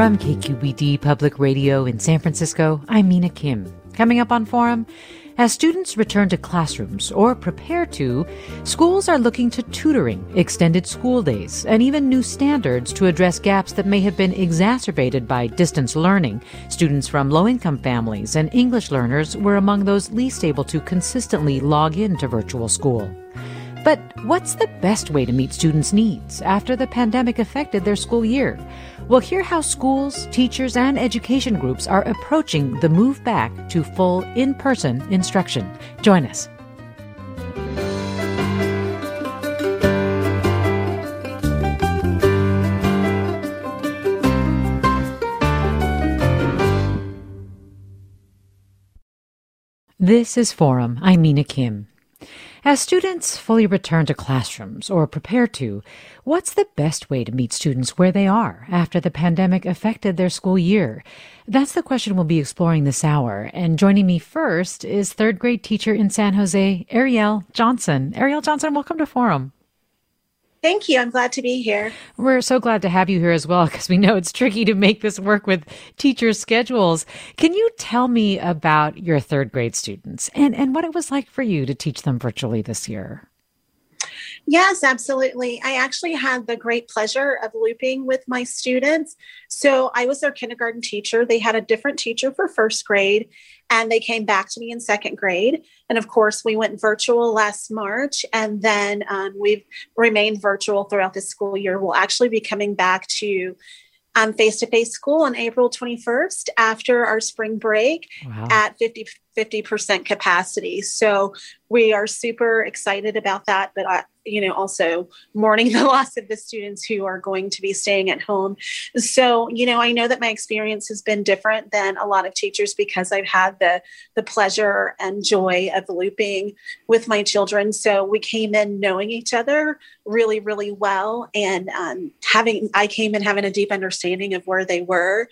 From KQED Public Radio in San Francisco, I'm Mina Kim. Coming up on Forum, as students return to classrooms or prepare to, schools are looking to tutoring, extended school days, and even new standards to address gaps that may have been exacerbated by distance learning. Students from low income families and English learners were among those least able to consistently log into virtual school. But what's the best way to meet students' needs after the pandemic affected their school year? We'll hear how schools, teachers, and education groups are approaching the move back to full in person instruction. Join us. This is Forum. I'm Mina Kim. As students fully return to classrooms or prepare to, what's the best way to meet students where they are after the pandemic affected their school year? That's the question we'll be exploring this hour. And joining me first is third grade teacher in San Jose, Ariel Johnson. Ariel Johnson, welcome to Forum. Thank you. I'm glad to be here. We're so glad to have you here as well because we know it's tricky to make this work with teacher schedules. Can you tell me about your third grade students and, and what it was like for you to teach them virtually this year? Yes, absolutely. I actually had the great pleasure of looping with my students. So I was their kindergarten teacher. They had a different teacher for first grade, and they came back to me in second grade. And of course, we went virtual last March, and then um, we've remained virtual throughout the school year. We'll actually be coming back to face to face school on April 21st after our spring break wow. at 50 50% capacity. So we are super excited about that, but I, you know, also mourning the loss of the students who are going to be staying at home. So, you know, I know that my experience has been different than a lot of teachers because I've had the the pleasure and joy of looping with my children. So we came in knowing each other really, really well, and um, having I came in having a deep understanding of where they were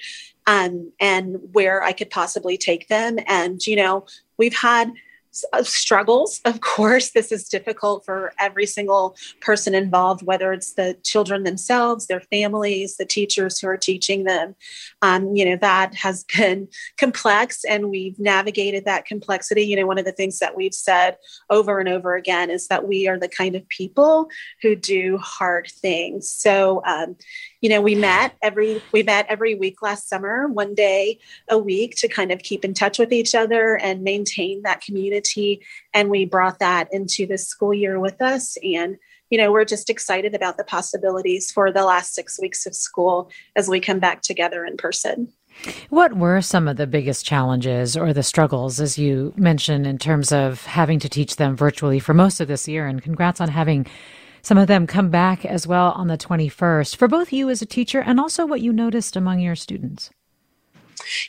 um, and where I could possibly take them. And, you know, we've had struggles. Of course, this is difficult for every single person involved, whether it's the children themselves, their families, the teachers who are teaching them. Um, you know, that has been complex and we've navigated that complexity. You know, one of the things that we've said over and over again is that we are the kind of people who do hard things. So, um, you know we met every we met every week last summer one day a week to kind of keep in touch with each other and maintain that community and we brought that into the school year with us and you know we're just excited about the possibilities for the last six weeks of school as we come back together in person what were some of the biggest challenges or the struggles, as you mentioned, in terms of having to teach them virtually for most of this year? And congrats on having some of them come back as well on the 21st for both you as a teacher and also what you noticed among your students.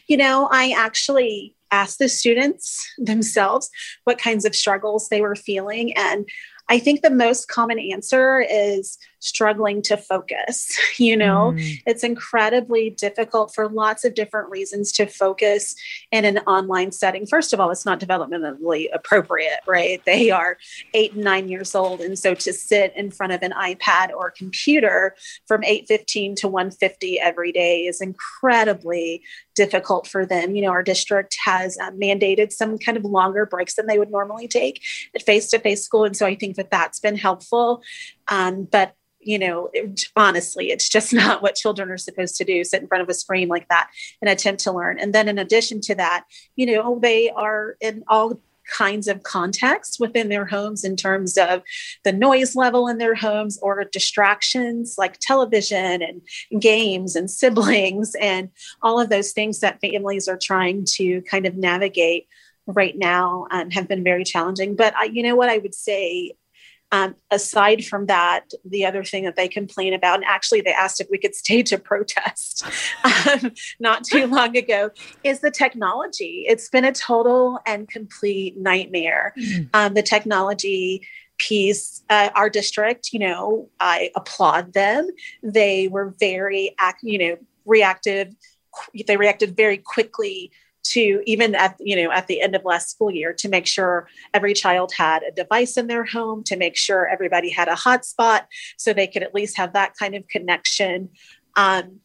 You know, I actually asked the students themselves what kinds of struggles they were feeling. And I think the most common answer is struggling to focus. You know, mm. it's incredibly difficult for lots of different reasons to focus in an online setting. First of all, it's not developmentally appropriate, right? They are eight and nine years old. And so to sit in front of an iPad or computer from 815 to 150 every day is incredibly difficult for them. You know, our district has uh, mandated some kind of longer breaks than they would normally take at face to face school. And so I think that that's been helpful. Um, but you know, it, honestly, it's just not what children are supposed to do sit in front of a screen like that and attempt to learn. And then, in addition to that, you know, they are in all kinds of contexts within their homes in terms of the noise level in their homes or distractions like television and games and siblings and all of those things that families are trying to kind of navigate right now um, have been very challenging. But I, you know what I would say um, aside from that, the other thing that they complain about, and actually they asked if we could stage a protest um, not too long ago, is the technology. It's been a total and complete nightmare. Mm-hmm. Um, the technology piece, uh, our district, you know, I applaud them. They were very, you know, reactive. They reacted very quickly to even at you know at the end of last school year to make sure every child had a device in their home to make sure everybody had a hotspot so they could at least have that kind of connection um,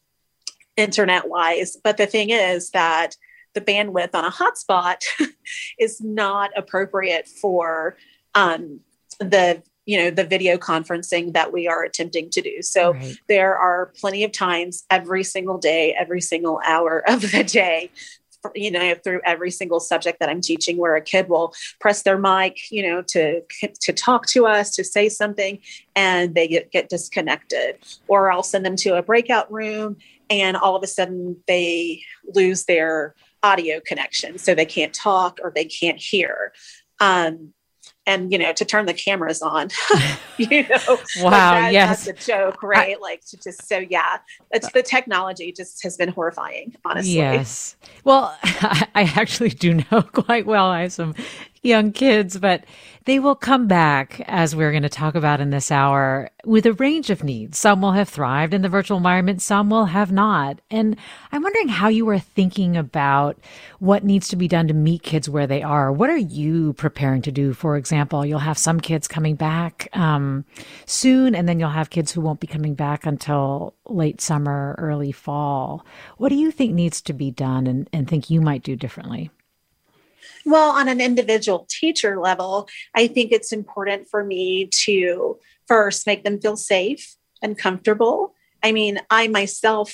internet wise but the thing is that the bandwidth on a hotspot is not appropriate for um, the you know the video conferencing that we are attempting to do so right. there are plenty of times every single day every single hour of the day you know through every single subject that i'm teaching where a kid will press their mic you know to to talk to us to say something and they get, get disconnected. Or i'll send them to a breakout room and all of a sudden they lose their audio connection so they can't talk or they can't hear. Um, and you know to turn the cameras on you know wow that, yes. that's a joke right? I, like to just so yeah it's the technology just has been horrifying honestly. Yes. Well i actually do know quite well. I have some young kids but they will come back, as we're going to talk about in this hour, with a range of needs. Some will have thrived in the virtual environment, some will have not. And I'm wondering how you are thinking about what needs to be done to meet kids where they are. What are you preparing to do? For example, you'll have some kids coming back um, soon, and then you'll have kids who won't be coming back until late summer, early fall. What do you think needs to be done and, and think you might do differently? Well, on an individual teacher level, I think it's important for me to first make them feel safe and comfortable. I mean, I myself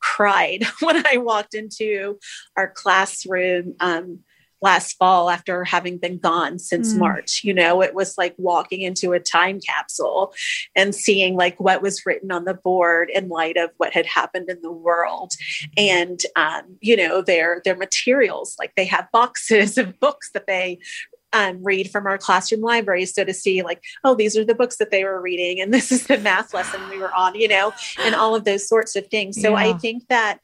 cried when I walked into our classroom um, last fall after having been gone since mm. March. You know, it was like walking into a time capsule and seeing like what was written on the board in light of what had happened in the world. And um, you know, their their materials, like they have boxes of books that they um, read from our classroom library. So to see, like, oh, these are the books that they were reading, and this is the math lesson we were on, you know, and all of those sorts of things. So yeah. I think that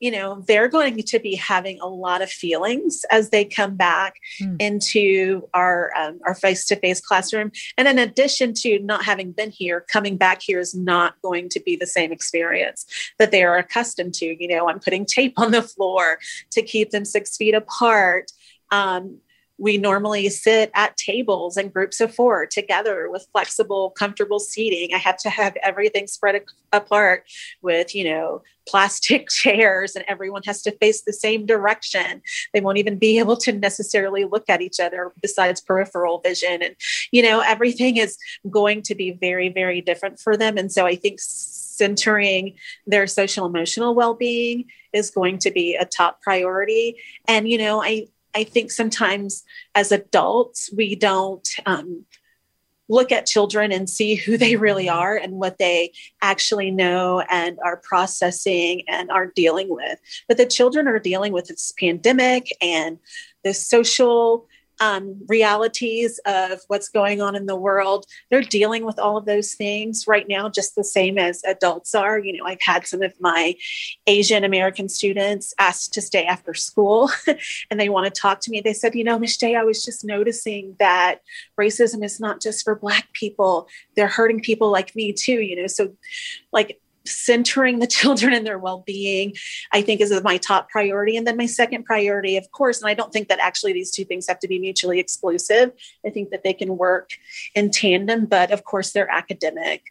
you know they're going to be having a lot of feelings as they come back mm. into our um, our face-to-face classroom. And in addition to not having been here coming back here is not going to be the same experience that they are accustomed to. You know i'm putting tape on the floor to keep them six feet apart. Um, we normally sit at tables in groups of four together with flexible, comfortable seating. I have to have everything spread apart with, you know, plastic chairs and everyone has to face the same direction. They won't even be able to necessarily look at each other besides peripheral vision. And, you know, everything is going to be very, very different for them. And so I think centering their social emotional well-being is going to be a top priority and you know i I think sometimes as adults, we don't um, look at children and see who they really are and what they actually know and are processing and are dealing with. But the children are dealing with this pandemic and the social um, realities of what's going on in the world. They're dealing with all of those things right now, just the same as adults are. You know, I've had some of my Asian American students asked to stay after school and they want to talk to me. They said, you know, Miss Day, I was just noticing that racism is not just for Black people, they're hurting people like me too, you know. So, like, centering the children and their well-being i think is my top priority. And then my second priority of course and i don't think that actually these two things have to be mutually exclusive. I think that they can work in tandem but of course their academic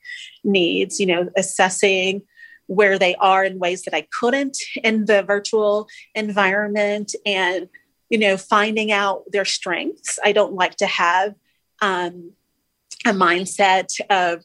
needs you know assessing where they are in ways that i couldn't in the virtual environment and you know finding out their strengths. I don't like to have um, a mindset of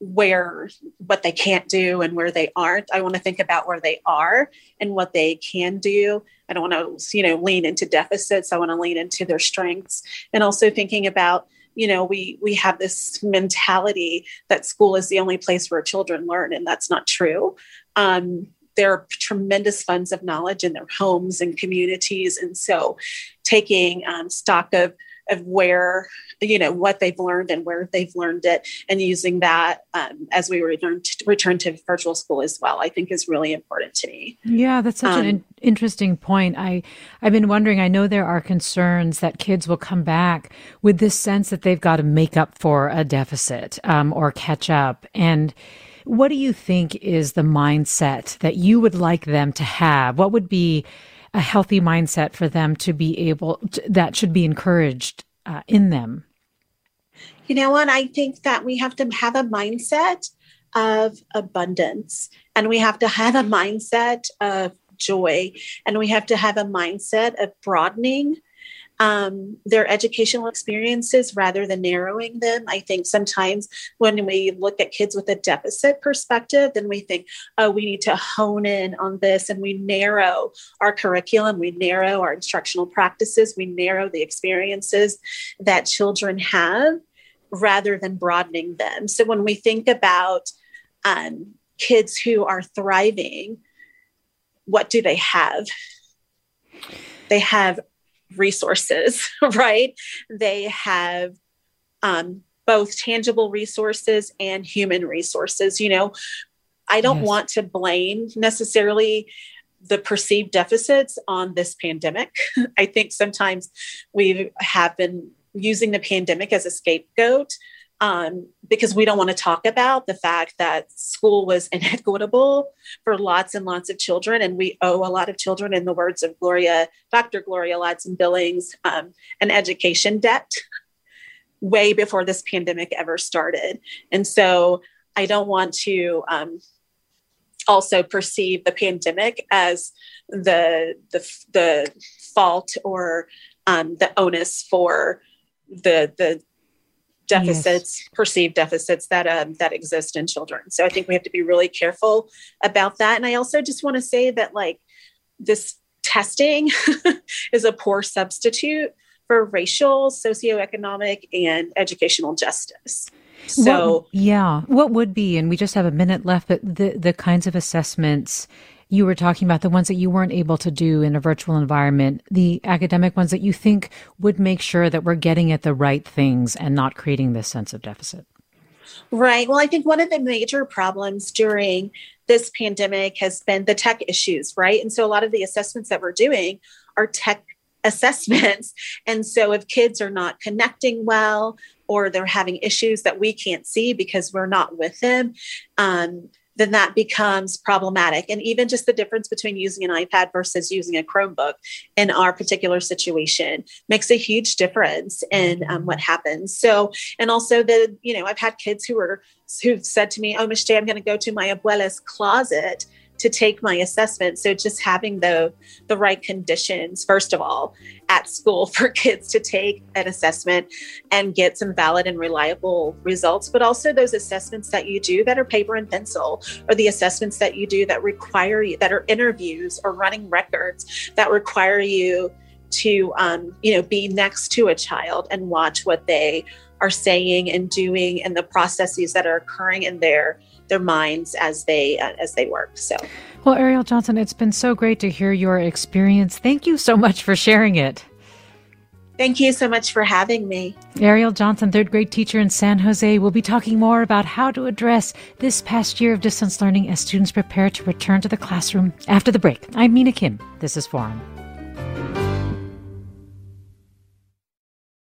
where what they can't do and where they aren't. I want to think about where they are and what they can do. I don't want to, you know, lean into deficits. I want to lean into their strengths and also thinking about you know we we have this mentality that school is the only place where children learn and that's not true um, there are tremendous funds of knowledge in their homes and communities and so taking um, stock of of where you know what they've learned and where they've learned it and using that um, as we return to, return to virtual school as well i think is really important to me. Yeah that's such um, an interesting point. I i've been wondering i know there are concerns that kids will come back with this sense that they've got to make up for a deficit um, or catch up. And what do you think is the mindset that you would like them to have? What would be a healthy mindset for them to be able to, that should be encouraged uh, in them you know what? I think that we have to have a mindset of abundance and we have to have a mindset of joy and we have to have a mindset of broadening um, their educational experiences rather than narrowing them. I think sometimes when we look at kids with a deficit perspective, then we think, oh, we need to hone in on this and we narrow our curriculum, we narrow our instructional practices, we narrow the experiences that children have rather than broadening them. So when we think about um, kids who are thriving, what do they have? They have resources, right? They have um, both tangible resources and human resources. You know, I don't yes. want to blame necessarily the perceived deficits on this pandemic. I think sometimes we have been using the pandemic as a scapegoat um, because we don't want to talk about the fact that school was inequitable for lots and lots of children, and we owe a lot of children, in the words of Gloria, Dr. Gloria Ladson Billings, um, an education debt way before this pandemic ever started. And so I don't want to um, also perceive the pandemic as the the, the fault or um, the onus for the the deficits, yes. perceived deficits that um, that exist in children. So I think we have to be really careful about that. And I also just want to say that like this testing is a poor substitute for racial, socioeconomic, and educational justice. So what, yeah, what would be? And we just have a minute left, but the the kinds of assessments you were talking about the ones that you weren't able to do in a virtual environment, the academic ones that you think would make sure that we're getting at the right things and not creating this sense of deficit? Right. Well, I think one of the major problems during this pandemic has been the tech issues, right? And so a lot of the assessments that we're doing are tech assessments. And so if kids are not connecting well or they're having issues that we can't see because we're not with them, um, then that becomes problematic. And even just the difference between using an iPad versus using a Chromebook in our particular situation makes a huge difference in um, what happens. So, and also the, you know, I've had kids who are, who've said to me, oh, Miss J, I'm going to go to my abuela's closet to take my assessment. So just having the the right conditions, first of all, at school for kids to take an assessment and get some valid and reliable results, but also those assessments that you do that are paper and pencil, or the assessments that you do that require you that are interviews or running records that require you to um, you know be next to a child and watch what they are saying and doing and the processes that are occurring in their their minds as they uh, as they work. So, well, Ariel Johnson, it's been so great to hear your experience. Thank you so much for sharing it. Thank you so much for having me. Ariel Johnson, third grade teacher in San Jose, will be talking more about how to address this past year of distance learning as students prepare to return to the classroom after the break. I'm Mina Kim. This is Forum.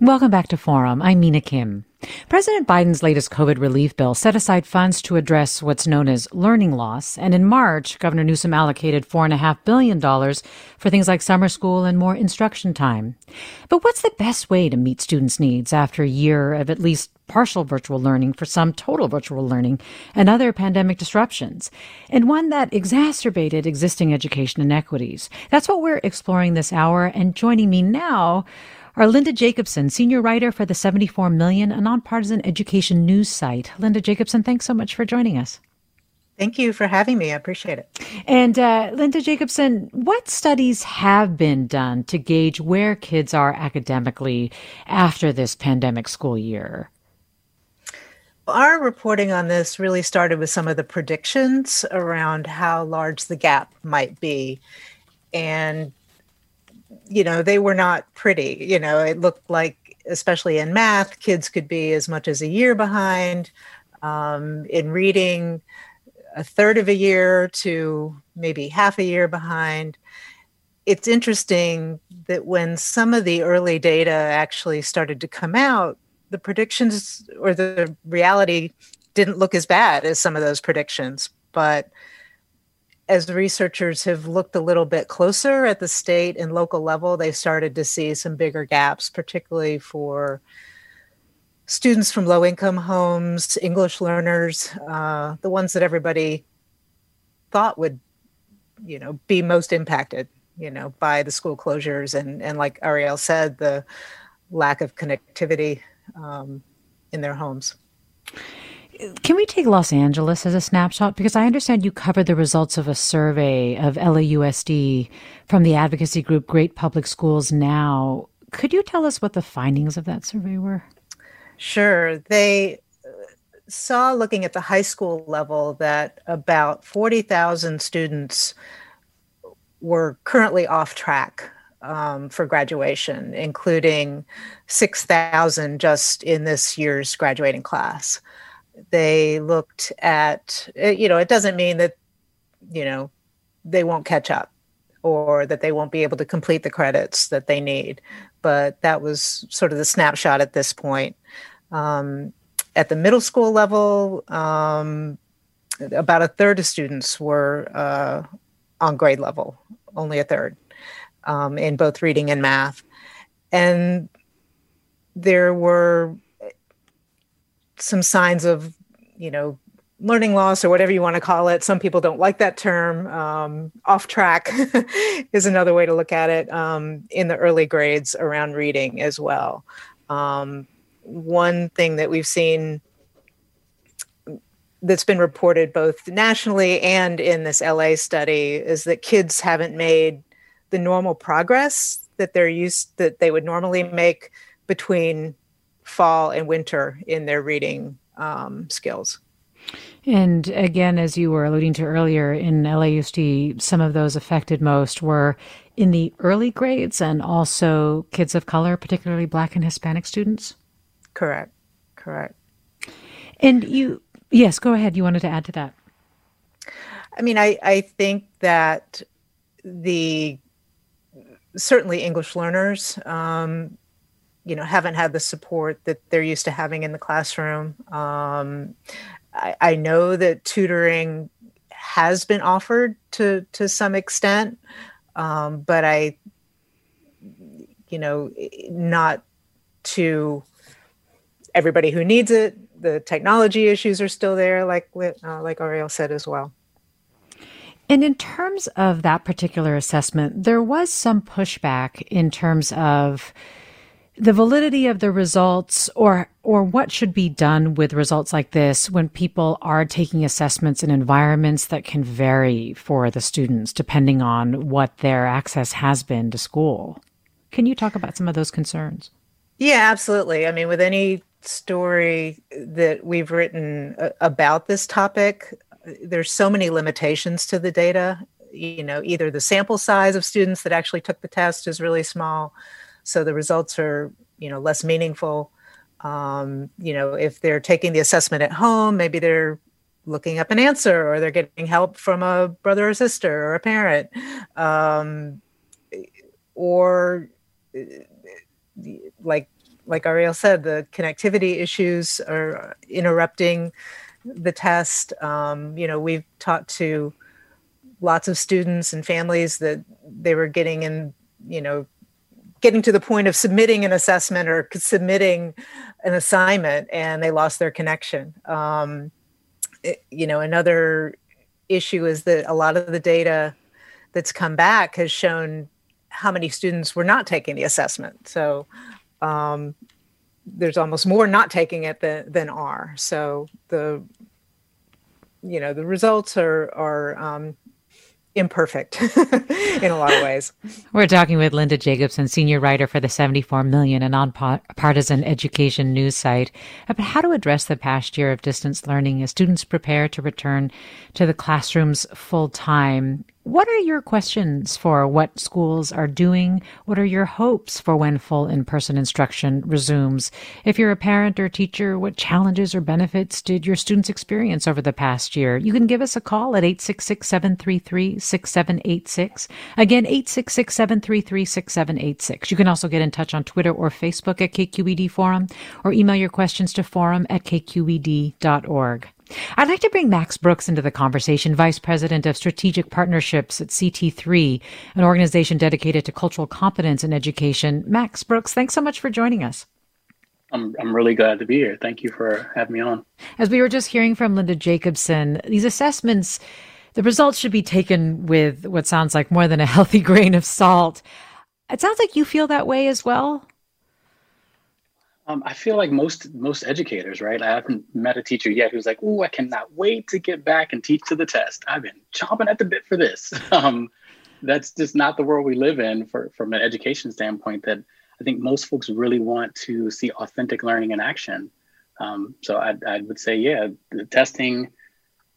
Welcome back to Forum. I'm Mina Kim. President Biden's latest COVID relief bill set aside funds to address what's known as learning loss. And in March, Governor Newsom allocated $4.5 billion for things like summer school and more instruction time. But what's the best way to meet students' needs after a year of at least partial virtual learning for some total virtual learning and other pandemic disruptions, and one that exacerbated existing education inequities? That's what we're exploring this hour. And joining me now are Linda Jacobson, senior writer for the 74 Million, a nonpartisan education news site. Linda Jacobson, thanks so much for joining us. Thank you for having me. I appreciate it. And uh, Linda Jacobson, what studies have been done to gauge where kids are academically after this pandemic school year? Our reporting on this really started with some of the predictions around how large the gap might be. And you know, they were not pretty. You know, it looked like, especially in math, kids could be as much as a year behind. Um, in reading, a third of a year to maybe half a year behind. It's interesting that when some of the early data actually started to come out, the predictions or the reality didn't look as bad as some of those predictions. But as researchers have looked a little bit closer at the state and local level, they started to see some bigger gaps, particularly for students from low income homes, English learners, uh, the ones that everybody thought would, you know, be most impacted, you know, by the school closures and and like Ariel said, the lack of connectivity um, in their homes. Can we take Los Angeles as a snapshot? Because I understand you covered the results of a survey of LAUSD from the advocacy group Great Public Schools Now. Could you tell us what the findings of that survey were? Sure. They uh, saw, looking at the high school level, that about 40,000 students were currently off track um, for graduation, including 6,000 just in this year's graduating class they looked at eh, you know it doesn't mean that you know they won't catch up or that they won't be able to complete the credits that they need. But that was sort of the snapshot at this point. Um, at the middle school level um, about a third of students were uh, on grade level only a third um, in both reading and math. And there were some signs of, you know, learning loss or whatever you want to call it. Some people don't like that term. Um, off track is another way to look at it um, in the early grades around reading as well. Um, one thing that we've seen that's been reported both nationally and in this LA study is that kids haven't made the normal progress that they're used that they would normally make between fall and winter in their reading um, skills. And again, as you were alluding to earlier, in LAUSD, some of those affected most were in the early grades and also kids of color, particularly Black and Hispanic students. Correct. Correct. And you, yes, go ahead. You wanted to add to that. I mean, I, I think that the certainly English learners um, you know haven't had the support that they're used to having in the classroom. Um, I, I, know that tutoring has been offered to to some extent um, but i you know not to everybody who needs it. The technology issues are still there like uh, like ariel said as well. And in terms of that particular assessment, there was some pushback in terms of the validity of the results or or what should be done with results like this when people are taking assessments in environments that can vary for the students depending on what their access has been to school. Can you talk about some of those concerns? Yeah, absolutely. I mean, with any story that we've written about this topic, there's so many limitations to the data. You know, either the sample size of students that actually took the test is really small so the results are you know less meaningful um, you know if they're taking the assessment at home maybe they're looking up an answer or they're getting help from a brother or sister or a parent um, or like like Ariel said, the connectivity issues are interrupting the test. Um, you know, we've talked to lots of students and families that they were getting in, you know, getting to the point of submitting an assessment or submitting an assignment and they lost their connection. Um, it, you know, another issue is that a lot of the data that's come back has shown how many students were not taking the assessment. So um, there's almost more not taking it than, than are. So the you know the results are are um, imperfect in a lot of ways. We're talking with Linda Jacobson, senior writer for the 74 Million, a nonpartisan education news site, about how to address the past year of distance learning as students prepare to return to the classrooms full time. What are your questions for what schools are doing? What are your hopes for when full in person instruction resumes? If you're a parent or teacher, what challenges or benefits did your students experience over the past year? You can give us a call at 866 733 6786. Again, 866 733 6786. You can also get in touch on Twitter or Facebook at KQED Forum or email your questions to forum at kqed.org. I'd like to bring Max Brooks into the conversation, Vice President of Strategic Partnerships at CT3, an organization dedicated to cultural competence in education. Max Brooks, thanks so much for joining us. I'm, I'm really glad to be here. Thank you for having me on. As we were just hearing from Linda Jacobson, these assessments, the results should be taken with what sounds like more than a healthy grain of salt. It sounds like you feel that way as well. Um, I feel like most most educators, right? I haven't met a teacher yet who's like, "Oh, I cannot wait to get back and teach to the test. I've been chomping at the bit for this." Um, that's just not the world we live in for, from an education standpoint. That I think most folks really want to see authentic learning in action. Um, so I, I, would say, yeah, the testing.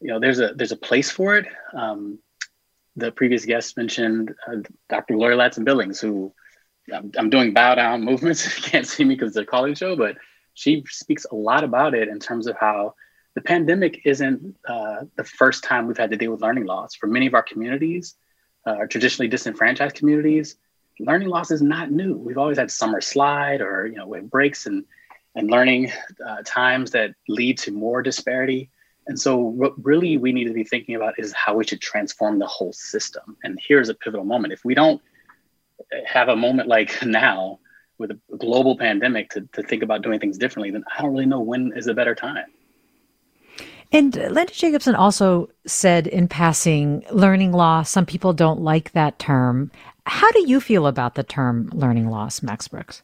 You know, there's a there's a place for it. Um, the previous guest mentioned uh, Dr. Lori Ladson Billings, who I'm, I'm doing bow down movements. you can't see me because it's a calling show, but she speaks a lot about it in terms of how the pandemic isn't uh, the first time we've had to deal with learning loss. For many of our communities, uh, traditionally disenfranchised communities, learning loss is not new. We've always had summer slide or you know breaks and and learning uh, times that lead to more disparity. And so, what really we need to be thinking about is how we should transform the whole system. And here's a pivotal moment. If we don't have a moment like now with a global pandemic to, to think about doing things differently, then I don't really know when is a better time. And Linda Jacobson also said in passing, learning loss, some people don't like that term. How do you feel about the term learning loss, Max Brooks?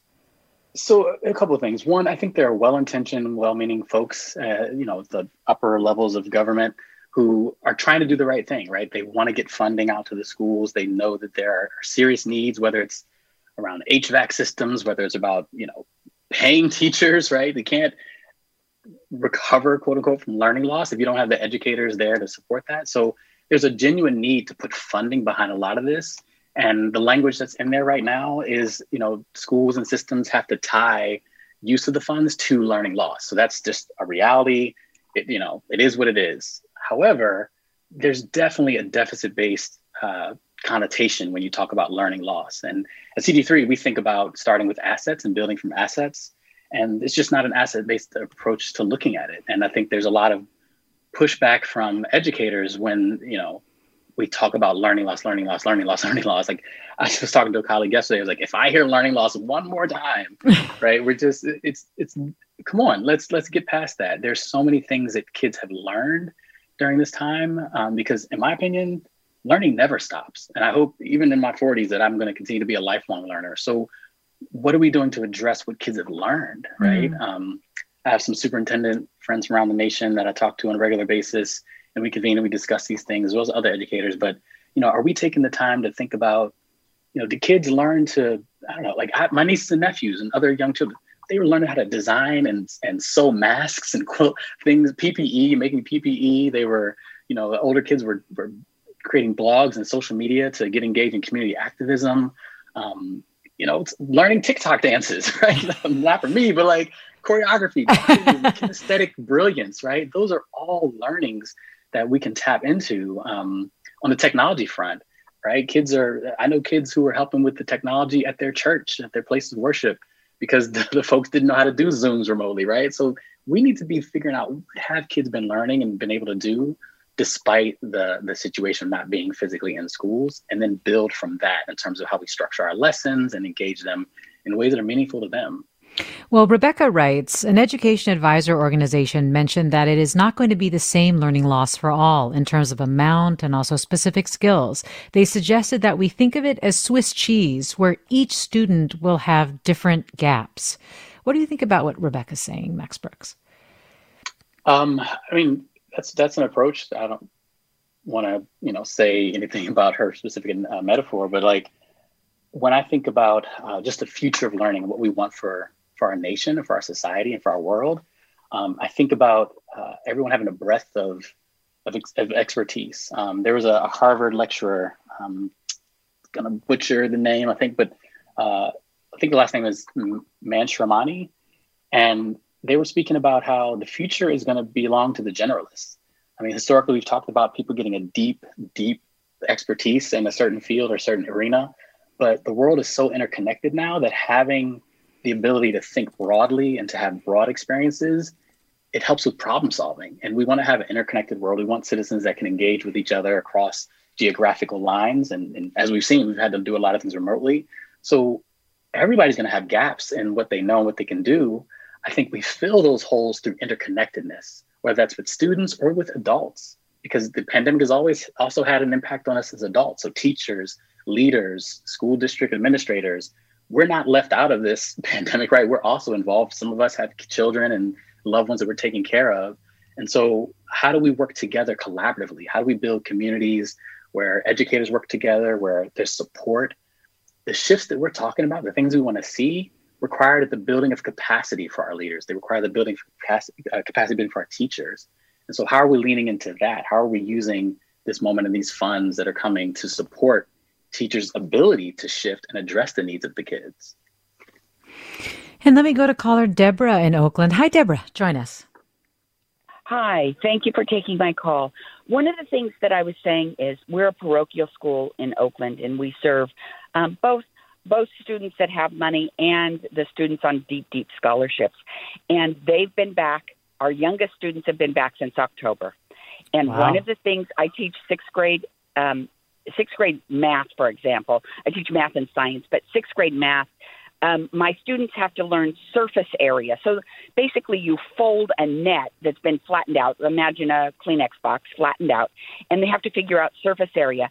So a couple of things. One, I think there are well-intentioned, well-meaning folks, uh, you know, the upper levels of government who are trying to do the right thing, right? They want to get funding out to the schools. They know that there are serious needs, whether it's around HVAC systems, whether it's about, you know, paying teachers, right? They can't recover, quote unquote, from learning loss if you don't have the educators there to support that. So there's a genuine need to put funding behind a lot of this. And the language that's in there right now is, you know, schools and systems have to tie use of the funds to learning loss. So that's just a reality. It, you know, it is what it is. However, there's definitely a deficit based uh, connotation when you talk about learning loss. And at CT3, we think about starting with assets and building from assets. And it's just not an asset based approach to looking at it. And I think there's a lot of pushback from educators when, you know, we talk about learning loss, learning loss, learning loss, learning loss. Like I was talking to a colleague yesterday. I was like, if I hear learning loss one more time, right? We're just it's it's come on, let's let's get past that. There's so many things that kids have learned during this time um, because, in my opinion, learning never stops. And I hope, even in my 40s, that I'm going to continue to be a lifelong learner. So, what are we doing to address what kids have learned, right? Mm. Um, I have some superintendent friends from around the nation that I talk to on a regular basis, and we convene and we discuss these things as well as other educators. But you know, are we taking the time to think about, you know, do kids learn to, I don't know, like I, my nieces and nephews and other young children, they were learning how to design and and sew masks and quilt things, PPE, making PPE. They were, you know, the older kids were, were creating blogs and social media to get engaged in community activism. Um, you know, learning TikTok dances, right? Not for me, but like choreography, kinesthetic brilliance, right? Those are all learnings that we can tap into um, on the technology front, right? Kids are, I know kids who are helping with the technology at their church, at their place of worship, because the, the folks didn't know how to do Zooms remotely, right? So we need to be figuring out what have kids been learning and been able to do despite the the situation of not being physically in schools and then build from that in terms of how we structure our lessons and engage them in ways that are meaningful to them well, Rebecca writes An education advisor organization mentioned that it is not going to be the same learning loss for all in terms of amount and also specific skills. They suggested that we think of it as Swiss cheese, where each student will have different gaps. What do you think about what Rebecca's saying, Max Brooks? Um, I mean, that's that's an approach. I don't want to, you know, say anything about her specific uh, metaphor, but like when I think about uh, just the future of learning, what we want for for our nation and for our society and for our world, um, I think about uh, everyone having a breadth of of, ex- of expertise. Um, there was a, a Harvard lecturer, um, gonna butcher the name, I think, but uh, I think the last name is Mansharamani, and they were speaking about how the future is going to belong to the generalists. I mean, historically, we've talked about people getting a deep, deep expertise in a certain field or certain arena, but the world is so interconnected now that having the ability to think broadly and to have broad experiences it helps with problem solving. And we want to have an interconnected world. We want citizens that can engage with each other across geographical lines. And, and as we've seen we've had to do a lot of things remotely. So everybody's going to have gaps in what they know and what they can do. I think we fill those holes through interconnectedness whether that's with students or with adults because the pandemic has always also had an impact on us as adults. So teachers leaders school district administrators we're not left out of this pandemic, right? We're also involved. Some of us have children and loved ones that we're taking care of. And so, how do we work together collaboratively? How do we build communities where educators work together, where there's support? The shifts that we're talking about, the things we want to see, require the building of capacity for our leaders. They require the building capacity, uh, capacity building for our teachers. And so, how are we leaning into that? How are we using this moment and these funds that are coming to support teachers' ability to shift and address the needs of the kids. And let me go to caller Deborah in Oakland. Hi, Deborah. Join us. Hi. Thank you for taking my call. One of the things that I was saying is we're a parochial school in Oakland, and we serve um, both both students that have money and the students on deep, deep scholarships. And they've been back. Our youngest students have been back since October. And wow. one of the things I teach sixth grade um, sixth grade math, for example, I teach math and science, but sixth grade math, um, my students have to learn surface area. So basically, you fold a net that's been flattened out. Imagine a Kleenex box flattened out, and they have to figure out surface area.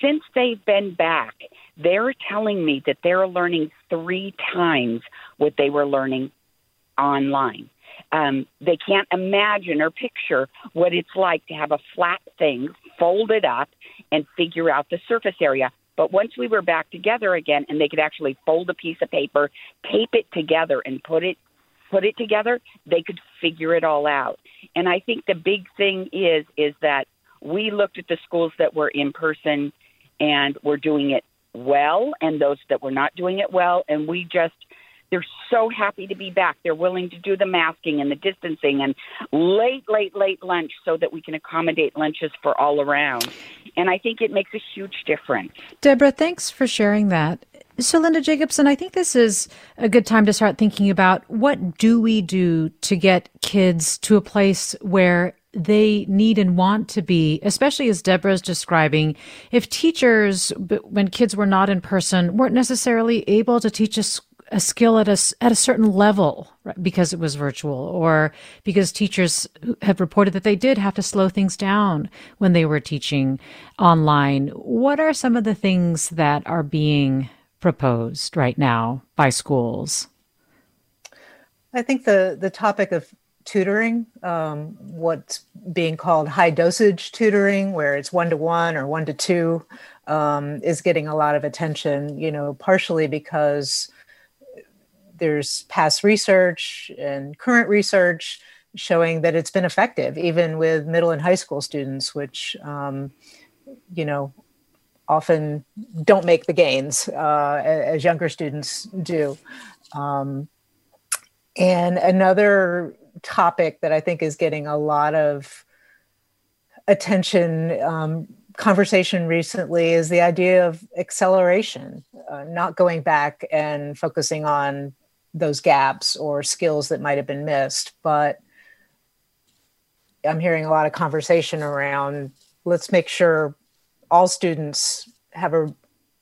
Since they've been back, they're telling me that they're learning three times what they were learning online. Um, they can't imagine or picture what it's like to have a flat thing folded up and figure out the surface area. But once we were back together again and they could actually fold a piece of paper, tape it together and put it put it together, they could figure it all out. And I think the big thing is is that we looked at the schools that were in person and were doing it well and those that were not doing it well and we just they're so happy to be back. They're willing to do the masking and the distancing and late, late, late lunch so that we can accommodate lunches for all around. And I think it makes a huge difference. Deborah, thanks for sharing that. So, Linda Jacobson, I think this is a good time to start thinking about what do we do to get kids to a place where they need and want to be, especially as Deborah's describing, if teachers, when kids were not in person, weren't necessarily able to teach us a skill at a, at a certain level right, because it was virtual or because teachers have reported that they did have to slow things down when they were teaching online. What are some of the things that are being proposed right now by schools? I think the, the topic of tutoring, um, what's being called high dosage tutoring, where it's one to one or one to two, um, is getting a lot of attention, you know, partially because there's past research and current research showing that it's been effective, even with middle and high school students, which, um, you know, often don't make the gains uh, as younger students do. Um, and another topic that I think is getting a lot of attention, um, conversation recently, is the idea of acceleration, uh, not going back and focusing on those gaps or skills that might have been missed. But I'm hearing a lot of conversation around let's make sure all students have a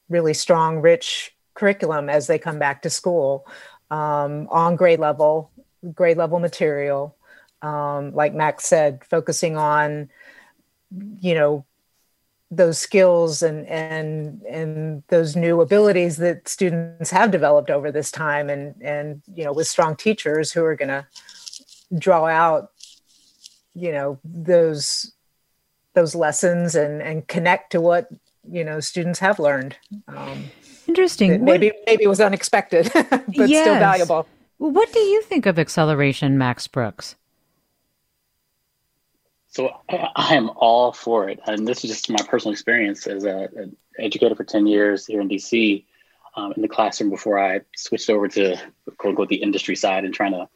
really strong, rich curriculum as they come back to school um, on grade level, grade level material. Um, like Max said, focusing on, you know, those skills and and and those new abilities that students have developed over this time and and you know with strong teachers who are going to draw out you know those those lessons and and connect to what you know students have learned. Um, interesting. Maybe what, maybe it was unexpected but yes. still valuable. What do you think of acceleration max brooks so I am all for it, and this is just my personal experience as a, an educator for ten years here in DC, um, in the classroom before I switched over to quote unquote the industry side and trying to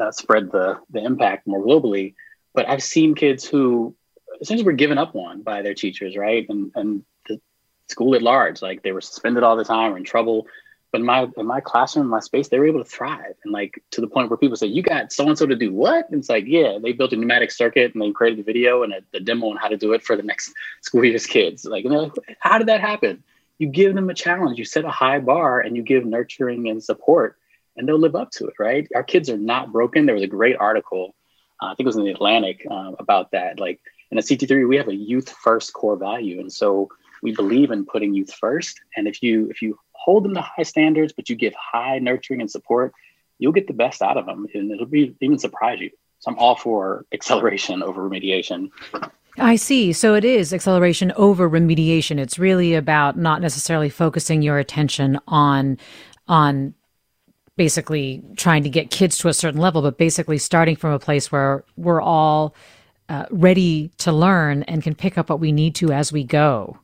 uh, spread the the impact more globally. But I've seen kids who essentially were given up on by their teachers, right, and and the school at large, like they were suspended all the time or in trouble but in my in my classroom, in my space, they were able to thrive. And like to the point where people say, You got so and so to do what? And it's like, yeah, they built a pneumatic circuit and they created a video and a, a demo on how to do it for the next school year's kids. Like, like, how did that happen? You give them a challenge, you set a high bar and you give nurturing and support, and they'll live up to it, right? Our kids are not broken. There was a great article, uh, I think it was in the Atlantic, uh, about that. Like in a CT3, we have a youth first core value. And so we believe in putting youth first. And if you if you hold them to high standards, but you give high nurturing and support, you'll get the best out of them, and it'll be even surprise you. So I'm all for acceleration over remediation. I see. So it is acceleration over remediation. It's really about not necessarily focusing your attention on on basically trying to get kids to a certain level, but basically starting from a place where we're all uh, ready to learn and can pick up what we need to as we go.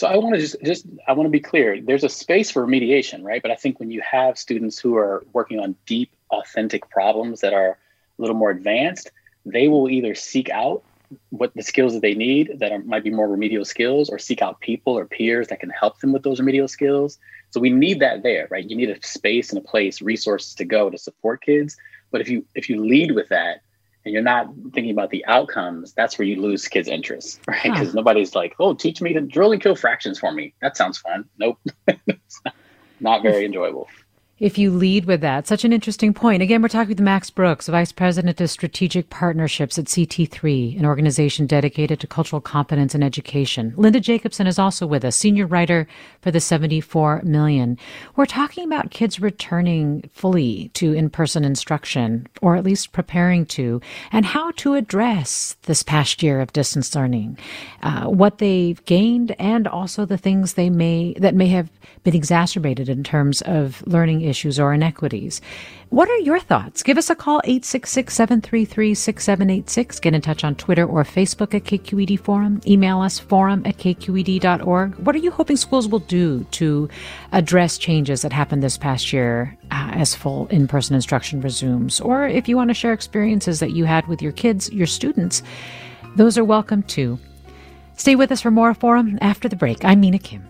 So I want to just just I want to be clear. There's a space for remediation, right? But I think when you have students who are working on deep, authentic problems that are a little more advanced, they will either seek out what the skills that they need that are, might be more remedial skills, or seek out people or peers that can help them with those remedial skills. So we need that there, right? You need a space and a place, resources to go to support kids. But if you if you lead with that, and you're not thinking about the outcomes, that's where you lose kids' interest, right? Because huh. nobody's like, oh, teach me to drill and kill fractions for me. That sounds fun. Nope. not very enjoyable if you lead with that. Such an interesting point. Again, we're talking with Max Brooks, Vice President of Strategic Partnerships at CT3, an organization dedicated to cultural competence and education. Linda Jacobson is also with us, senior writer for the 74 Million. We're talking about kids returning fully to in-person instruction, or at least preparing to, and how to address this past year of distance learning, uh, what they've gained, and also the things they may that may have been exacerbated in terms of learning issues or inequities. What are your thoughts? Give us a call, 866 733 6786. Get in touch on Twitter or Facebook at KQED Forum. Email us, forum at kqed.org. What are you hoping schools will do to address changes that happened this past year uh, as full in person instruction resumes? Or if you want to share experiences that you had with your kids, your students, those are welcome too. Stay with us for more Forum after the break. I'm Mina Kim.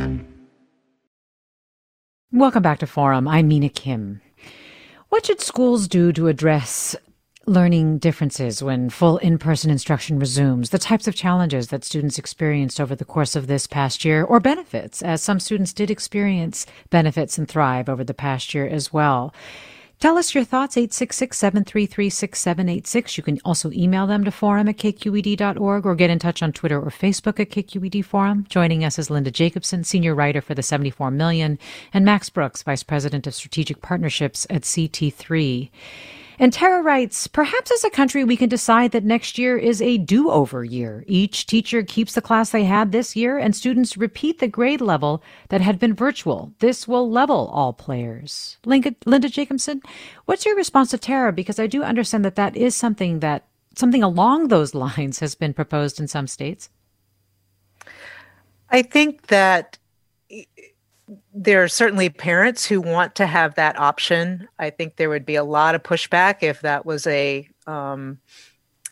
Welcome back to Forum. I'm Mina Kim. What should schools do to address learning differences when full in person instruction resumes? The types of challenges that students experienced over the course of this past year, or benefits, as some students did experience benefits and thrive over the past year as well. Tell us your thoughts, 866 733 6786. You can also email them to forum at kqed.org or get in touch on Twitter or Facebook at KQED Forum. Joining us is Linda Jacobson, senior writer for the 74 Million, and Max Brooks, vice president of strategic partnerships at CT3. And Tara writes, perhaps as a country, we can decide that next year is a do over year. Each teacher keeps the class they had this year, and students repeat the grade level that had been virtual. This will level all players. Linda, Linda Jacobson, what's your response to Tara? Because I do understand that that is something that something along those lines has been proposed in some states. I think that there are certainly parents who want to have that option. I think there would be a lot of pushback if that was a um,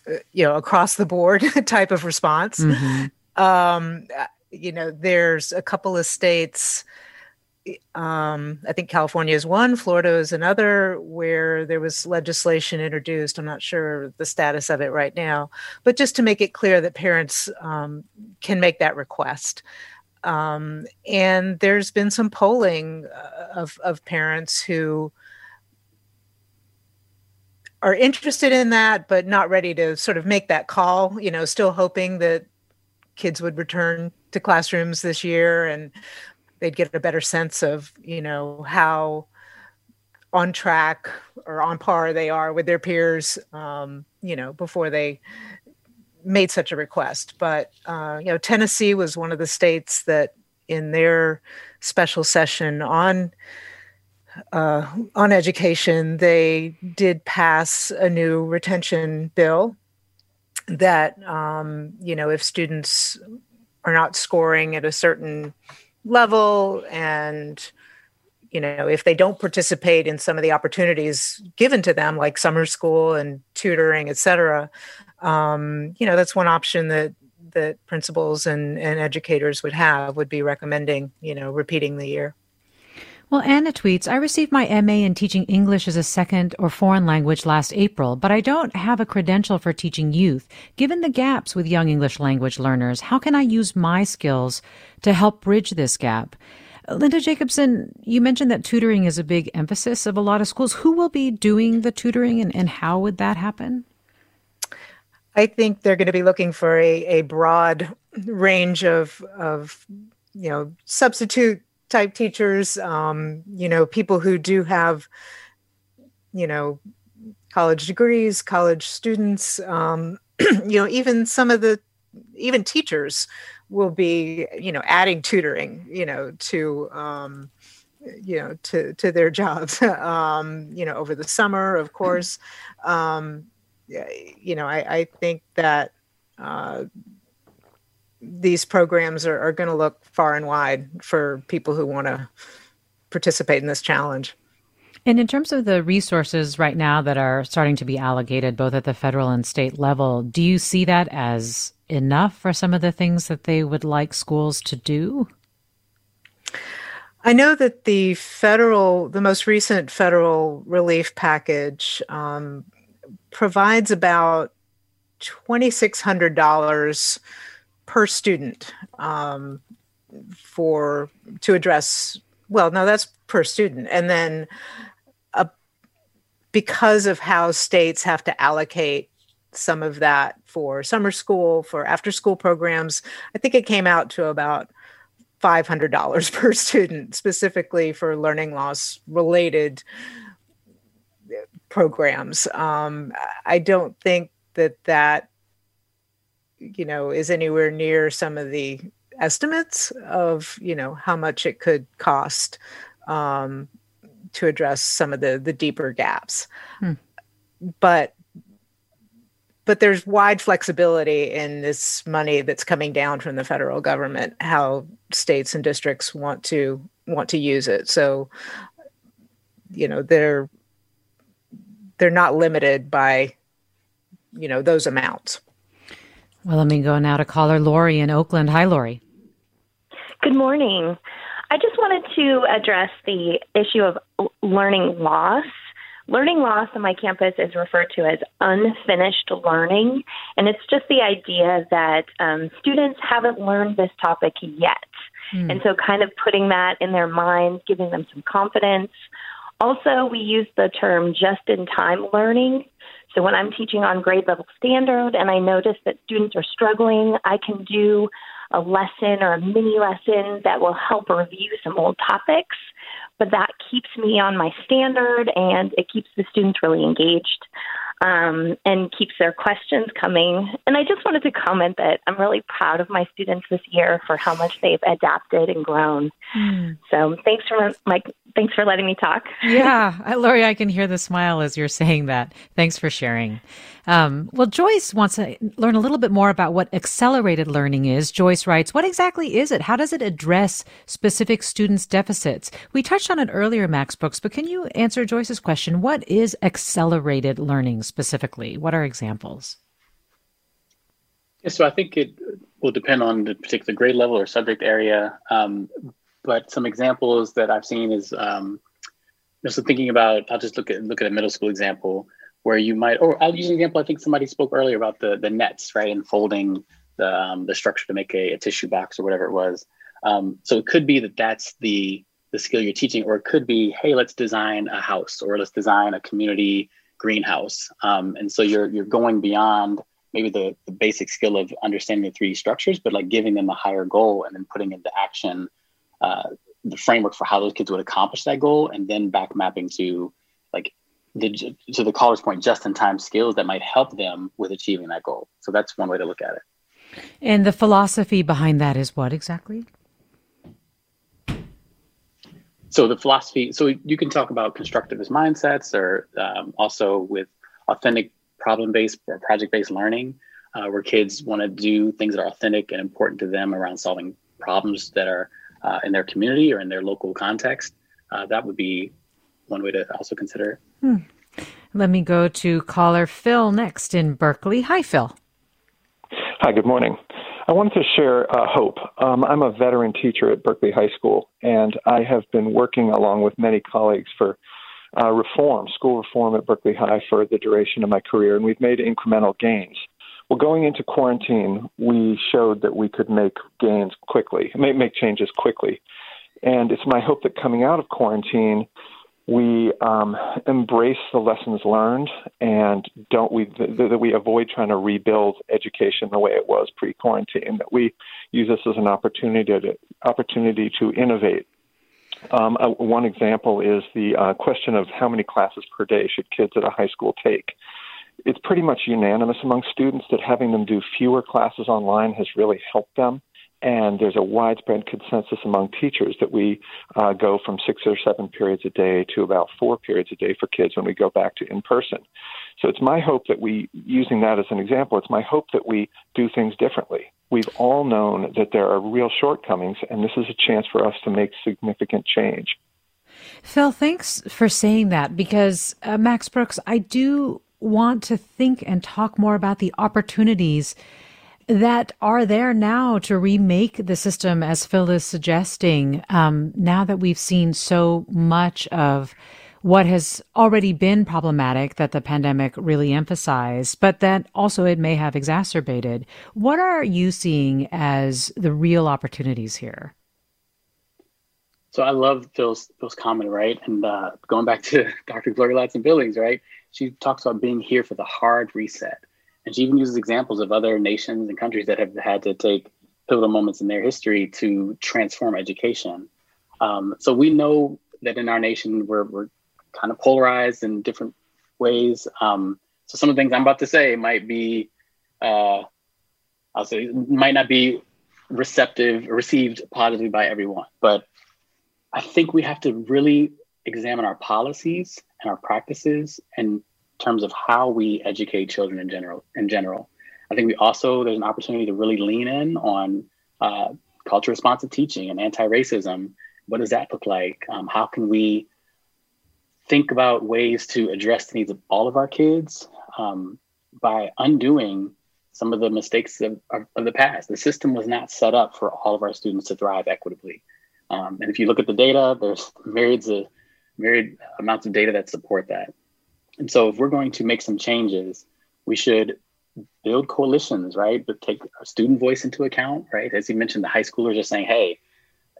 uh, you know across the board type of response. Mm-hmm. Um, uh, you know, there's a couple of states. Um, I think California is one, Florida is another, where there was legislation introduced. I'm not sure the status of it right now, but just to make it clear that parents um, can make that request. Um, and there's been some polling uh, of, of parents who are interested in that, but not ready to sort of make that call, you know, still hoping that kids would return to classrooms this year and they'd get a better sense of, you know, how on track or on par they are with their peers, um, you know, before they made such a request. But uh, you know, Tennessee was one of the states that, in their special session on uh, on education, they did pass a new retention bill that um, you know if students are not scoring at a certain level and you know if they don't participate in some of the opportunities given to them like summer school and tutoring et cetera um, you know that's one option that that principals and, and educators would have would be recommending you know repeating the year well, Anna tweets, I received my MA in teaching English as a second or foreign language last April, but I don't have a credential for teaching youth. Given the gaps with young English language learners, how can I use my skills to help bridge this gap? Linda Jacobson, you mentioned that tutoring is a big emphasis of a lot of schools. Who will be doing the tutoring and, and how would that happen? I think they're going to be looking for a, a broad range of, of, you know, substitute type teachers, um, you know, people who do have, you know, college degrees, college students, um, you know, even some of the, even teachers will be, you know, adding tutoring, you know, to, um, you know, to, to their jobs, um, you know, over the summer, of course. Um, you know, I, I think that uh, these programs are, are going to look far and wide for people who want to participate in this challenge. And in terms of the resources right now that are starting to be allocated both at the federal and state level, do you see that as enough for some of the things that they would like schools to do? I know that the federal, the most recent federal relief package um, provides about $2,600 per student um, for to address. Well, no, that's per student, and then uh, because of how states have to allocate some of that for summer school, for after school programs, I think it came out to about $500 per student, specifically for learning loss related programs. Um, I don't think that that you know is anywhere near some of the estimates of you know how much it could cost um, to address some of the the deeper gaps. Hmm. But but there's wide flexibility in this money that's coming down from the federal government how states and districts want to want to use it so you know they're they're not limited by you know those amounts. Well let me go now to caller lori in oakland. Hi lori. Good morning. I just wanted to address the issue of learning loss. Learning loss on my campus is referred to as unfinished learning and it's just the idea that um, students haven't learned this topic yet. Mm. and so kind of putting that in their minds giving them some confidence Also, we use the term just in time learning. So when I'm teaching on grade level standard and I notice that students are struggling, I can do a lesson or a mini lesson that will help review some old topics. But that keeps me on my standard and it keeps the students really engaged um, and keeps their questions coming. And I just wanted to comment that I'm really proud of my students this year for how much they've adapted and grown. Mm. So thanks for my thanks for letting me talk. yeah, Lori, I can hear the smile as you're saying that. Thanks for sharing. Um, well, Joyce wants to learn a little bit more about what accelerated learning is. Joyce writes, What exactly is it? How does it address specific students' deficits? We touched on it earlier, Max Brooks, but can you answer Joyce's question? What is accelerated learning specifically? What are examples? Yeah, so I think it will depend on the particular grade level or subject area. Um, but some examples that I've seen is um, just thinking about. I'll just look at look at a middle school example where you might, or I'll use an example. I think somebody spoke earlier about the the nets, right, and folding the um, the structure to make a, a, tissue box or whatever it was. Um, so it could be that that's the the skill you're teaching, or it could be, hey, let's design a house, or let's design a community greenhouse. Um, and so you're you're going beyond maybe the, the basic skill of understanding the 3D structures, but like giving them a higher goal and then putting into action uh, the framework for how those kids would accomplish that goal, and then back mapping to like the to the caller's point, just in time skills that might help them with achieving that goal. So that's one way to look at it. And the philosophy behind that is what exactly? So the philosophy. So you can talk about constructivist mindsets, or um, also with authentic problem-based or project-based learning, uh, where kids want to do things that are authentic and important to them around solving problems that are uh, in their community or in their local context. Uh, that would be one way to also consider Hmm. Let me go to caller Phil next in Berkeley. Hi, Phil. Hi, good morning. I wanted to share uh, hope. Um, I'm a veteran teacher at Berkeley High School, and I have been working along with many colleagues for uh, reform, school reform at Berkeley High for the duration of my career, and we've made incremental gains. Well, going into quarantine, we showed that we could make gains quickly, make, make changes quickly. And it's my hope that coming out of quarantine, we um, embrace the lessons learned and don't we th- that we avoid trying to rebuild education the way it was pre-quarantine that we use this as an opportunity to opportunity to innovate. Um, uh, one example is the uh, question of how many classes per day should kids at a high school take. It's pretty much unanimous among students that having them do fewer classes online has really helped them and there's a widespread consensus among teachers that we uh, go from six or seven periods a day to about four periods a day for kids when we go back to in person. So it's my hope that we, using that as an example, it's my hope that we do things differently. We've all known that there are real shortcomings, and this is a chance for us to make significant change. Phil, thanks for saying that because, uh, Max Brooks, I do want to think and talk more about the opportunities that are there now to remake the system, as Phil is suggesting, um, now that we've seen so much of what has already been problematic that the pandemic really emphasized, but that also it may have exacerbated. What are you seeing as the real opportunities here? So I love Phil's Phil's comment, right? And uh, going back to Dr. Gloria Ladson Billings, right? She talks about being here for the hard reset. And she even uses examples of other nations and countries that have had to take pivotal moments in their history to transform education. Um, so we know that in our nation, we're, we're kind of polarized in different ways. Um, so some of the things I'm about to say might be, uh, I'll say, might not be receptive, received positively by everyone. But I think we have to really examine our policies and our practices and terms of how we educate children in general. In general, I think we also there's an opportunity to really lean in on uh, culture responsive teaching and anti-racism. What does that look like? Um, how can we think about ways to address the needs of all of our kids um, by undoing some of the mistakes of, of, of, the past? The system was not set up for all of our students to thrive equitably. Um, and if you look at the data, there's myriads of myriad amounts of data that support that. And so if we're going to make some changes, we should build coalitions, right? But take our student voice into account, right? As you mentioned, the high schoolers are saying, hey,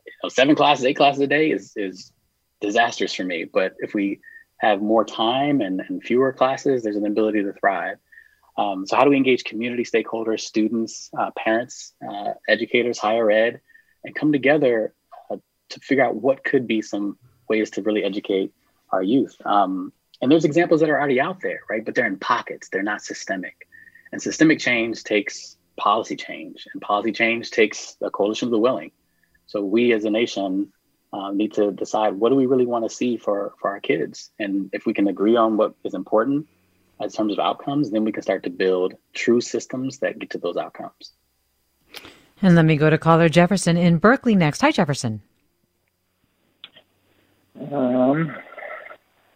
you know, seven classes, eight classes a day is is disastrous for me. But if we have more time and, and fewer classes, there's an ability to thrive. Um, so, how do we engage community stakeholders, students, uh, parents, uh, educators, higher ed, and come together uh, to figure out what could be some ways to really educate our youth? Um, and there's examples that are already out there, right? But they're in pockets, they're not systemic. And systemic change takes policy change, and policy change takes a coalition of the willing. So, we as a nation um, need to decide what do we really want to see for, for our kids. And if we can agree on what is important, in terms of outcomes, then we can start to build true systems that get to those outcomes. And let me go to caller Jefferson in Berkeley next. Hi, Jefferson. Um,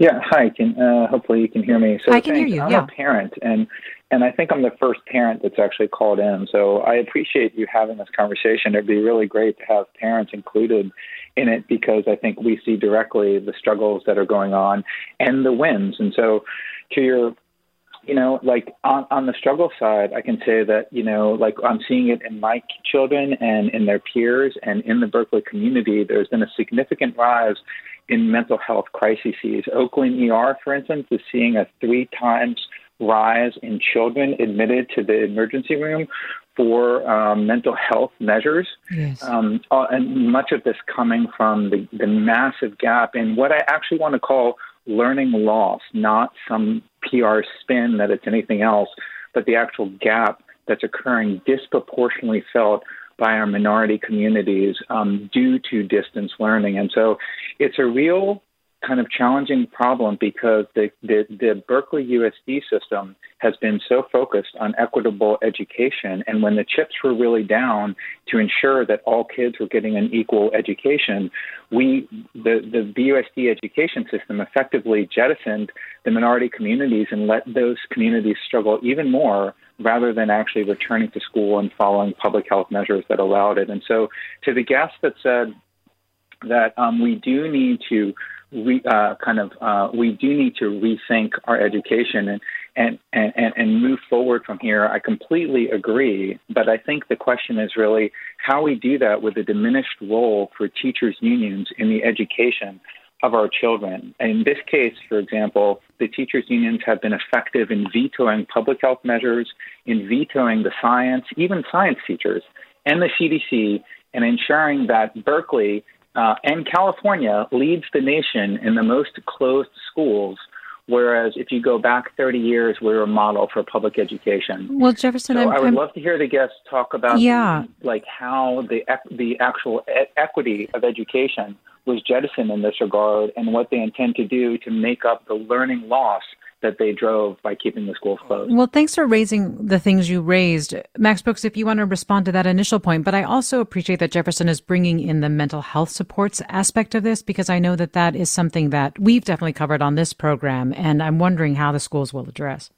yeah, hi. Can uh, hopefully you can hear me. So I can hear you. I'm yeah. a parent, and and I think I'm the first parent that's actually called in. So I appreciate you having this conversation. It'd be really great to have parents included in it because I think we see directly the struggles that are going on and the wins. And so, to your you know, like on, on the struggle side, I can say that, you know, like I'm seeing it in my children and in their peers and in the Berkeley community. There's been a significant rise in mental health crises. Oakland ER, for instance, is seeing a three times rise in children admitted to the emergency room for um, mental health measures. Yes. Um, uh, and much of this coming from the, the massive gap in what I actually want to call learning loss, not some PR spin that it's anything else, but the actual gap that's occurring disproportionately felt by our minority communities um, due to distance learning. And so it's a real kind of challenging problem because the, the, the, Berkeley USD system has been so focused on equitable education. And when the chips were really down to ensure that all kids were getting an equal education, we, the, the BUSD education system effectively jettisoned the minority communities and let those communities struggle even more rather than actually returning to school and following public health measures that allowed it. And so to the guest that said that um, we do need to we uh, kind of uh, we do need to rethink our education and, and and and move forward from here. I completely agree, but I think the question is really how we do that with a diminished role for teachers' unions in the education of our children. In this case, for example, the teachers' unions have been effective in vetoing public health measures, in vetoing the science, even science teachers, and the CDC, and ensuring that Berkeley uh, and California leads the nation in the most closed schools. Whereas if you go back 30 years, we're a model for public education. Well, Jefferson, so I'm, i would I'm, love to hear the guests talk about yeah. like how the the actual e- equity of education was jettisoned in this regard, and what they intend to do to make up the learning loss that they drove by keeping the schools closed. Well, thanks for raising the things you raised. Max Brooks, if you want to respond to that initial point, but I also appreciate that Jefferson is bringing in the mental health supports aspect of this because I know that that is something that we've definitely covered on this program, and I'm wondering how the schools will address.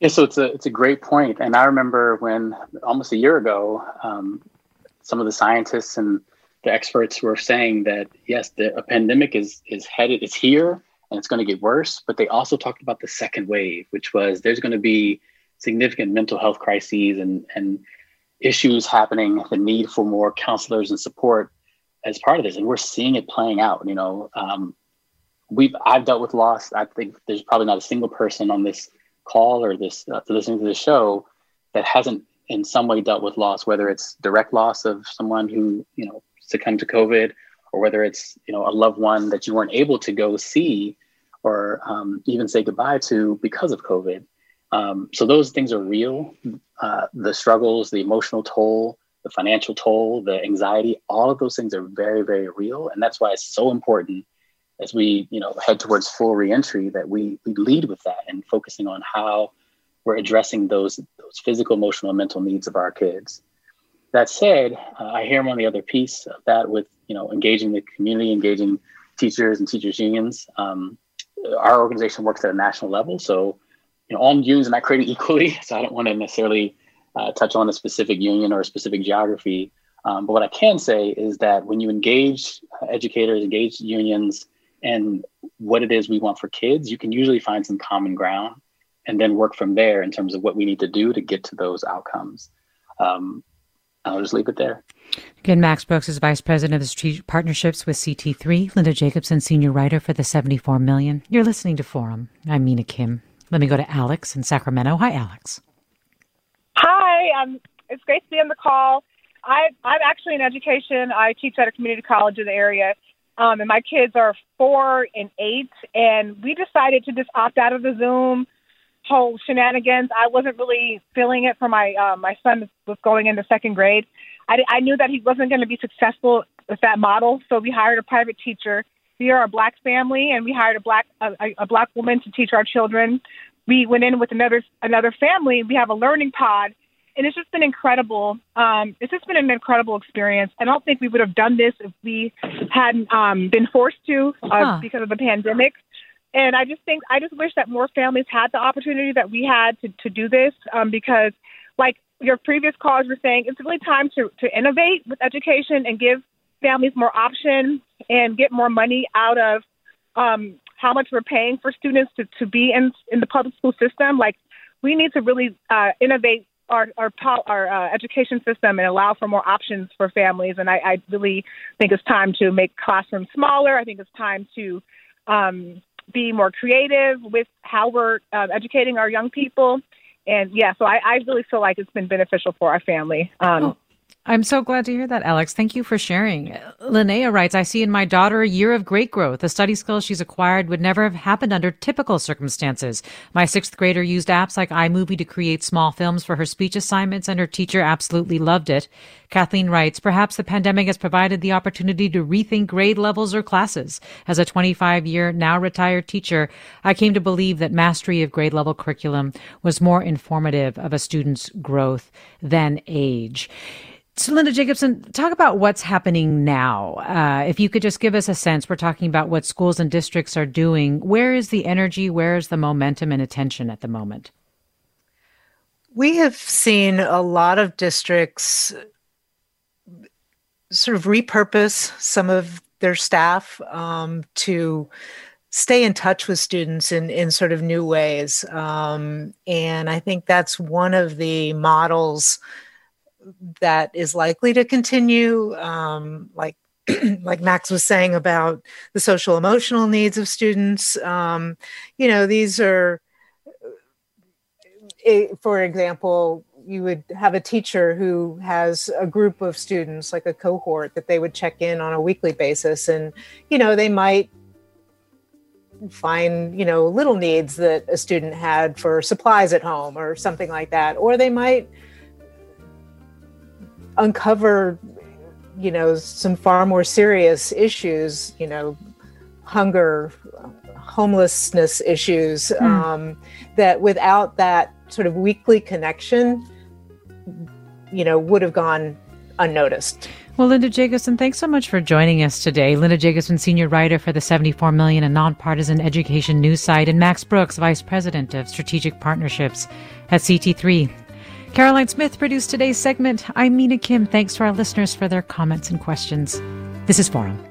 Yeah, so it's a it's a great point. point, and I remember when almost a year ago, um, some of the scientists and the experts were saying that yes, the a pandemic is is headed, it's here, and it's going to get worse. But they also talked about the second wave, which was there's going to be significant mental health crises and, and issues happening, the need for more counselors and support as part of this. And we're seeing it playing out. You know, um, we've I've dealt with loss. I think there's probably not a single person on this call or this uh, listening to this show that hasn't in some way dealt with loss, whether it's direct loss of someone who you know succumbed to COVID or whether it's you know a loved one that you weren't able to go see or um, even say goodbye to because of COVID. Um, so those things are real. Uh, the struggles, the emotional toll, the financial toll, the anxiety, all of those things are very, very real, and that's why it's so important as we you know head towards full reentry that we we lead with that and focusing on how we're addressing those those physical, emotional, and mental needs of our kids. That said, uh, I hear him on the other piece of that with you know engaging the community, engaging teachers and teachers unions. Um, our organization works at a national level, so you know all unions are not created equally. So I don't want to necessarily uh, touch on a specific union or a specific geography. Um, but what I can say is that when you engage uh, educators, engage unions, and what it is we want for kids, you can usually find some common ground and then work from there in terms of what we need to do to get to those outcomes. Um, I'll just leave it there. Again, Max Brooks is Vice President of the Strategic Partnerships with CT3. Linda Jacobson, Senior Writer for the 74 Million. You're listening to Forum. I'm Mina Kim. Let me go to Alex in Sacramento. Hi, Alex. Hi, um, it's great to be on the call. I, I'm actually in education. I teach at a community college in the area, um, and my kids are four and eight. And we decided to just opt out of the Zoom whole shenanigans. I wasn't really feeling it for my uh, my son was going into second grade. I, I knew that he wasn't going to be successful with that model, so we hired a private teacher. We are a black family, and we hired a black a, a black woman to teach our children. We went in with another another family. We have a learning pod, and it's just been incredible. Um, it's just been an incredible experience. I don't think we would have done this if we hadn't um, been forced to uh, huh. because of the pandemic. And I just think I just wish that more families had the opportunity that we had to to do this um, because, like your previous callers were saying, it's really time to to innovate with education and give families more options and get more money out of um, how much we're paying for students to, to be in in the public school system. Like we need to really uh, innovate our our, our uh, education system and allow for more options for families. And I, I really think it's time to make classrooms smaller. I think it's time to um, be more creative with how we're uh, educating our young people. And yeah, so I, I, really feel like it's been beneficial for our family. Um, oh. I'm so glad to hear that, Alex. Thank you for sharing. Linnea writes, I see in my daughter a year of great growth. The study skills she's acquired would never have happened under typical circumstances. My sixth grader used apps like iMovie to create small films for her speech assignments, and her teacher absolutely loved it. Kathleen writes, perhaps the pandemic has provided the opportunity to rethink grade levels or classes. As a 25 year, now retired teacher, I came to believe that mastery of grade level curriculum was more informative of a student's growth than age. So, Linda Jacobson, talk about what's happening now. Uh, if you could just give us a sense, we're talking about what schools and districts are doing. Where is the energy? Where is the momentum and attention at the moment? We have seen a lot of districts sort of repurpose some of their staff um, to stay in touch with students in, in sort of new ways. Um, and I think that's one of the models that is likely to continue. Um, like like Max was saying about the social emotional needs of students. Um, you know, these are, eh, for example, you would have a teacher who has a group of students, like a cohort, that they would check in on a weekly basis, and you know, they might find you know little needs that a student had for supplies at home or something like that, or they might uncover you know some far more serious issues you know hunger homelessness issues mm. um, that without that sort of weekly connection you know would have gone unnoticed well, Linda Jacobson, thanks so much for joining us today. Linda Jacobson, senior writer for the 74 Million, and nonpartisan education news site, and Max Brooks, vice president of strategic partnerships at CT3. Caroline Smith produced today's segment. I'm Mina Kim. Thanks to our listeners for their comments and questions. This is Forum.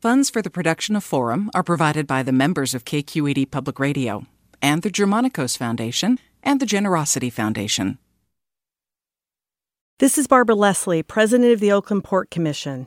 Funds for the production of Forum are provided by the members of KQED Public Radio and the Germanacos Foundation and the Generosity Foundation. This is Barbara Leslie, President of the Oakland Port Commission.